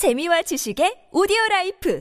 재미와 지식의 오디오 라이프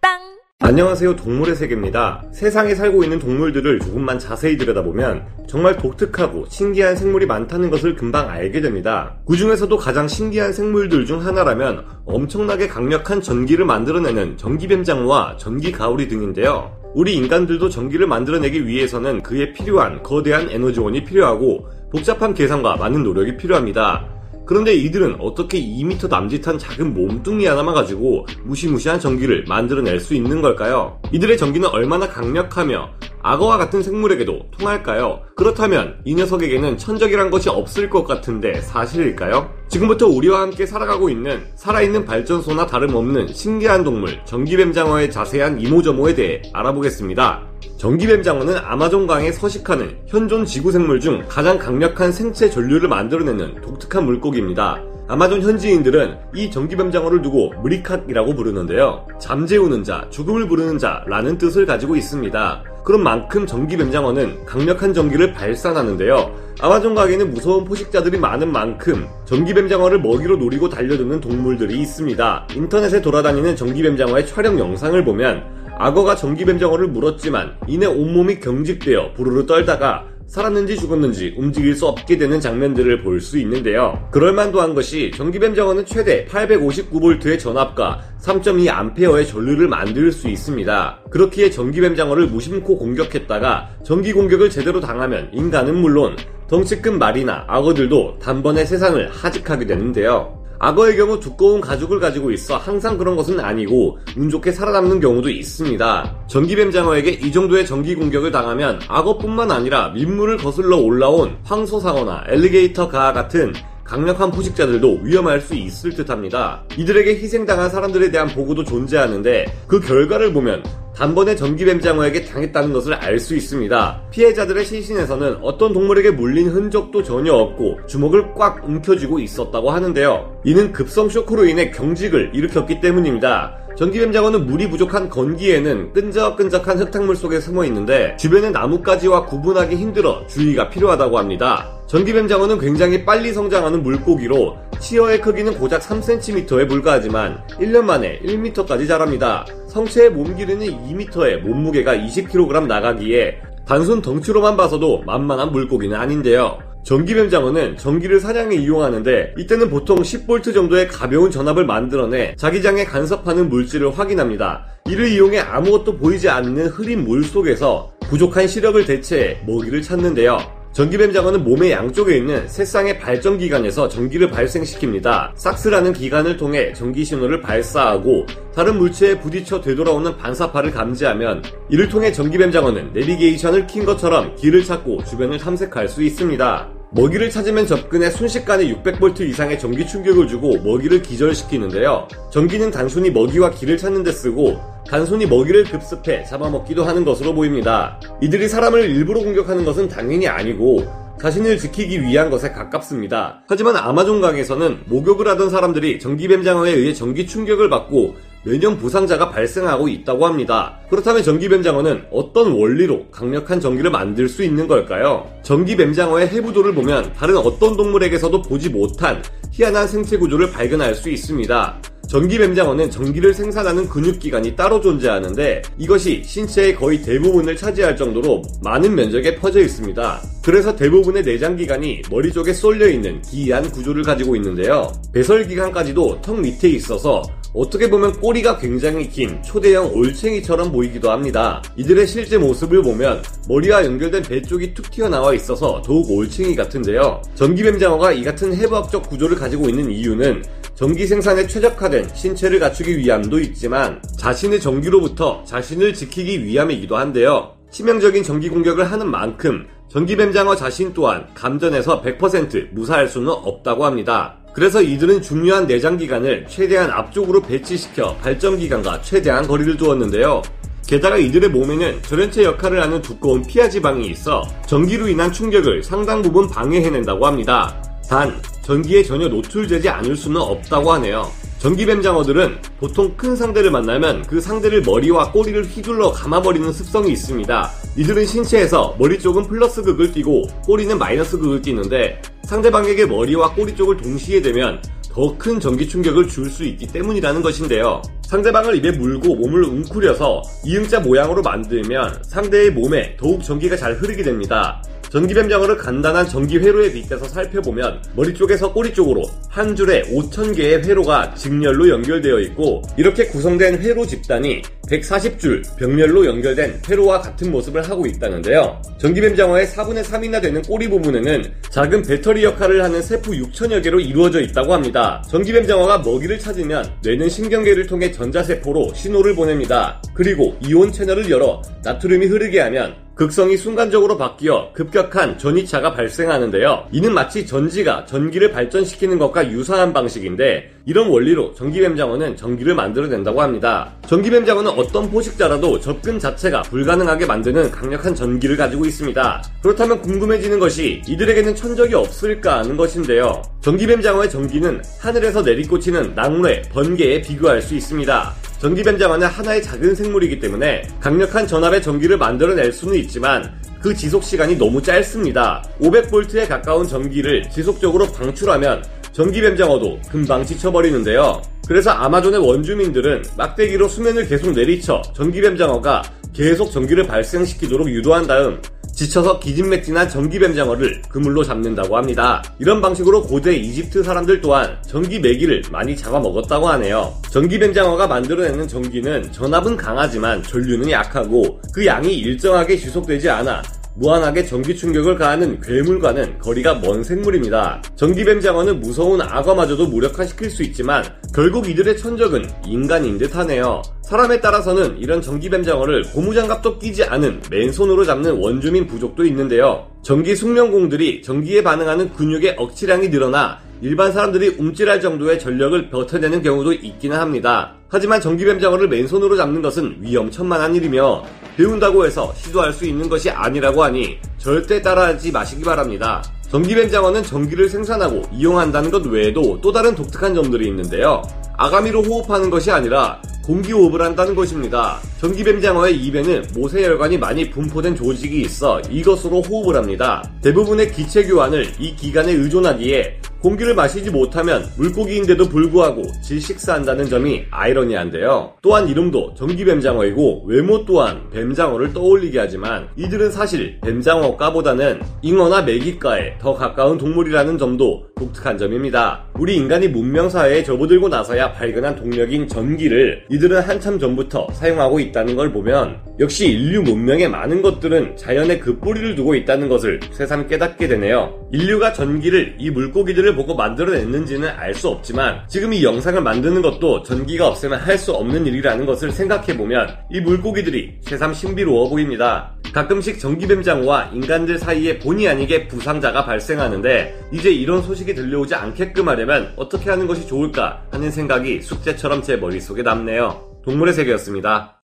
팟빵 안녕하세요. 동물의 세계입니다. 세상에 살고 있는 동물들을 조금만 자세히 들여다보면 정말 독특하고 신기한 생물이 많다는 것을 금방 알게 됩니다. 그 중에서도 가장 신기한 생물들 중 하나라면 엄청나게 강력한 전기를 만들어내는 전기뱀장어와 전기가오리 등인데요. 우리 인간들도 전기를 만들어내기 위해서는 그에 필요한 거대한 에너지원이 필요하고 복잡한 계산과 많은 노력이 필요합니다. 그런데 이들은 어떻게 2m 남짓한 작은 몸뚱이 하나만 가지고 무시무시한 전기를 만들어낼 수 있는 걸까요? 이들의 전기는 얼마나 강력하며 악어와 같은 생물에게도 통할까요? 그렇다면 이 녀석에게는 천적이란 것이 없을 것 같은데 사실일까요? 지금부터 우리와 함께 살아가고 있는 살아있는 발전소나 다름없는 신기한 동물 전기뱀장어의 자세한 이모저모에 대해 알아보겠습니다. 전기뱀장어는 아마존강에 서식하는 현존 지구생물 중 가장 강력한 생체 전류를 만들어내는 독특한 물고기입니다. 아마존 현지인들은 이 전기뱀장어를 두고 무리캅이라고 부르는데요. 잠재우는 자, 죽음을 부르는 자라는 뜻을 가지고 있습니다. 그런 만큼 전기뱀장어는 강력한 전기를 발산하는데요. 아마존강에는 무서운 포식자들이 많은 만큼 전기뱀장어를 먹이로 노리고 달려드는 동물들이 있습니다. 인터넷에 돌아다니는 전기뱀장어의 촬영 영상을 보면 악어가 전기뱀장어를 물었지만 이내 온몸이 경직되어 부르르 떨다가 살았는지 죽었는지 움직일 수 없게 되는 장면들을 볼 수 있는데요. 그럴만도 한 것이 전기뱀 장어는 최대 859V의 전압과 3.2A의 전류를 만들 수 있습니다. 그렇기에 전기뱀 장어를 무심코 공격했다가 전기 공격을 제대로 당하면 인간은 물론 덩치 큰 말이나 악어들도 단번에 세상을 하직하게 되는데요. 악어의 경우 두꺼운 가죽을 가지고 있어 항상 그런 것은 아니고 운 좋게 살아남는 경우도 있습니다. 전기뱀장어에게 이 정도의 전기 공격을 당하면 악어뿐만 아니라 민물을 거슬러 올라온 황소상어나 엘리게이터 가 같은 강력한 포식자들도 위험할 수 있을 듯 합니다. 이들에게 희생당한 사람들에 대한 보고도 존재하는데 그 결과를 보면 단번에 전기뱀장어에게 당했다는 것을 알 수 있습니다. 피해자들의 시신에서는 어떤 동물에게 물린 흔적도 전혀 없고 주먹을 꽉 움켜쥐고 있었다고 하는데요. 이는 급성 쇼크로 인해 경직을 일으켰기 때문입니다. 전기뱀장어는 물이 부족한 건기에는 끈적끈적한 흙탕물 속에 숨어 있는데 주변의 나뭇가지와 구분하기 힘들어 주의가 필요하다고 합니다. 전기뱀장어는 굉장히 빨리 성장하는 물고기로 치어의 크기는 고작 3cm에 불과하지만 1년 만에 1m까지 자랍니다. 성체의 몸 길이는 2m에 몸무게가 20kg 나가기에 단순 덩치로만 봐서도 만만한 물고기는 아닌데요. 전기뱀장어는 전기를 사냥에 이용하는데 이때는 보통 10V 정도의 가벼운 전압을 만들어내 자기장에 간섭하는 물질을 확인합니다. 이를 이용해 아무것도 보이지 않는 흐린 물 속에서 부족한 시력을 대체해 먹이를 찾는데요. 전기뱀 장어는 몸의 양쪽에 있는 세 쌍의 발전기관에서 전기를 발생시킵니다. 삭스라는 기관을 통해 전기 신호를 발사하고 다른 물체에 부딪혀 되돌아오는 반사파를 감지하면 이를 통해 전기뱀 장어는 내비게이션을 킨 것처럼 길을 찾고 주변을 탐색할 수 있습니다. 먹이를 찾으면 접근해 순식간에 600V 이상의 전기 충격을 주고 먹이를 기절시키는데요. 전기는 단순히 먹이와 길을 찾는 데 쓰고 단순히 먹이를 급습해 잡아먹기도 하는 것으로 보입니다. 이들이 사람을 일부러 공격하는 것은 당연히 아니고 자신을 지키기 위한 것에 가깝습니다. 하지만 아마존 강에서는 목욕을 하던 사람들이 전기뱀장어에 의해 전기 충격을 받고 매년 부상자가 발생하고 있다고 합니다. 그렇다면 전기뱀장어는 어떤 원리로 강력한 전기를 만들 수 있는 걸까요? 전기뱀장어의 해부도를 보면 다른 어떤 동물에게서도 보지 못한 희한한 생체 구조를 발견할 수 있습니다. 전기뱀장어는 전기를 생산하는 근육기관이 따로 존재하는데 이것이 신체의 거의 대부분을 차지할 정도로 많은 면적에 퍼져 있습니다. 그래서 대부분의 내장기관이 머리 쪽에 쏠려 있는 기이한 구조를 가지고 있는데요. 배설기관까지도 턱 밑에 있어서 어떻게 보면 꼬리가 굉장히 긴 초대형 올챙이처럼 보이기도 합니다. 이들의 실제 모습을 보면 머리와 연결된 배 쪽이 툭 튀어나와 있어서 더욱 올챙이 같은데요. 전기뱀장어가 이 같은 해부학적 구조를 가지고 있는 이유는 전기 생산에 최적화된 신체를 갖추기 위함도 있지만 자신의 전기로부터 자신을 지키기 위함이기도 한데요. 치명적인 전기 공격을 하는 만큼 전기뱀장어 자신 또한 감전에서 100% 무사할 수는 없다고 합니다. 그래서 이들은 중요한 내장기관을 최대한 앞쪽으로 배치시켜 발전기관과 최대한 거리를 두었는데요. 게다가 이들의 몸에는 전연체 역할을 하는 두꺼운 피하 지방이 있어 전기로 인한 충격을 상당 부분 방해해낸다고 합니다. 단, 전기에 전혀 노출되지 않을 수는 없다고 하네요. 전기뱀장어들은 보통 큰 상대를 만나면 그 상대를 머리와 꼬리를 휘둘러 감아버리는 습성이 있습니다. 이들은 신체에서 머리 쪽은 플러스 극을 띠고 꼬리는 마이너스 극을 띠는데 상대방에게 머리와 꼬리 쪽을 동시에 대면 더 큰 전기 충격을 줄 수 있기 때문이라는 것인데요. 상대방을 입에 물고 몸을 웅크려서 이응자 모양으로 만들면 상대의 몸에 더욱 전기가 잘 흐르게 됩니다. 전기뱀장어를 간단한 전기 회로에 빗대서 살펴보면 머리 쪽에서 꼬리 쪽으로 한 줄에 5,000개의 회로가 직렬로 연결되어 있고 이렇게 구성된 회로 집단이 140줄 병렬로 연결된 회로와 같은 모습을 하고 있다는데요. 전기뱀장어의 4분의 3이나 되는 꼬리 부분에는 작은 배터리 역할을 하는 세포 6천여 개로 이루어져 있다고 합니다. 전기뱀장어가 먹이를 찾으면 뇌는 신경계를 통해 전자세포로 신호를 보냅니다. 그리고 이온 채널을 열어 나트륨이 흐르게 하면 극성이 순간적으로 바뀌어 급격한 전이차가 발생하는데요. 이는 마치 전지가 전기를 발전시키는 것과 유사한 방식인데 이런 원리로 전기뱀장어는 전기를 만들어낸다고 합니다. 전기뱀장어는 어떤 포식자라도 접근 자체가 불가능하게 만드는 강력한 전기를 가지고 있습니다. 그렇다면 궁금해지는 것이 이들에게는 천적이 없을까 하는 것인데요. 전기뱀장어의 전기는 하늘에서 내리꽂히는 낭뢰, 번개에 비교할 수 있습니다. 전기뱀장어는 하나의 작은 생물이기 때문에 강력한 전압의 전기를 만들어낼 수는 있지만 그 지속 시간이 너무 짧습니다. 500볼트에 가까운 전기를 지속적으로 방출하면 전기뱀장어도 금방 지쳐버리는데요. 그래서 아마존의 원주민들은 막대기로 수면을 계속 내리쳐 전기뱀장어가 계속 전기를 발생시키도록 유도한 다음 지쳐서 기진맥진한 전기뱀장어를 그물로 잡는다고 합니다. 이런 방식으로 고대 이집트 사람들 또한 전기 매기를 많이 잡아먹었다고 하네요. 전기뱀장어가 만들어내는 전기는 전압은 강하지만 전류는 약하고 그 양이 일정하게 지속되지 않아 무한하게 전기 충격을 가하는 괴물과는 거리가 먼 생물입니다. 전기뱀장어는 무서운 악어마저도 무력화시킬 수 있지만 결국 이들의 천적은 인간인 듯 하네요. 사람에 따라서는 이런 전기뱀장어를 고무장갑도 끼지 않은 맨손으로 잡는 원주민 부족도 있는데요. 전기 숙련공들이 전기에 반응하는 근육의 억치량이 늘어나 일반 사람들이 움찔할 정도의 전력을 버텨내는 경우도 있기는 합니다. 하지만 전기뱀장어를 맨손으로 잡는 것은 위험천만한 일이며 배운다고 해서 시도할 수 있는 것이 아니라고 하니 절대 따라하지 마시기 바랍니다. 전기뱀장어는 전기를 생산하고 이용한다는 것 외에도 또 다른 독특한 점들이 있는데요. 아가미로 호흡하는 것이 아니라 공기 호흡을 한다는 것입니다. 전기뱀장어의 입에는 모세혈관이 많이 분포된 조직이 있어 이것으로 호흡을 합니다. 대부분의 기체 교환을 이 기관에 의존하기에 공기를 마시지 못하면 물고기인데도 불구하고 질식사한다는 점이 아이러니한데요. 또한 이름도 전기뱀장어이고 외모 또한 뱀장어를 떠올리게 하지만 이들은 사실 뱀장어과보다는 잉어나 메기과에 더 가까운 동물이라는 점도 독특한 점입니다. 우리 인간이 문명사회에 접어들고 나서야 발견한 동력인 전기를 이들은 한참 전부터 사용하고 있다는 걸 보면 역시 인류 문명의 많은 것들은 자연의 그 뿌리를 두고 있다는 것을 새삼 깨닫게 되네요. 인류가 전기를 이 물고기들을 보고 만들어냈는지는 알 수 없지만 지금 이 영상을 만드는 것도 전기가 없으면 할 수 없는 일이라는 것을 생각해보면 이 물고기들이 새삼 신비로워 보입니다. 가끔씩 전기뱀장어와 인간들 사이에 본의 아니게 부상자가 발생하는데 이제 이런 소식이 들려오지 않게끔 하려면 어떻게 하는 것이 좋을까 하는 생각이 숙제처럼 제 머릿속에 남네요. 동물의 세계였습니다.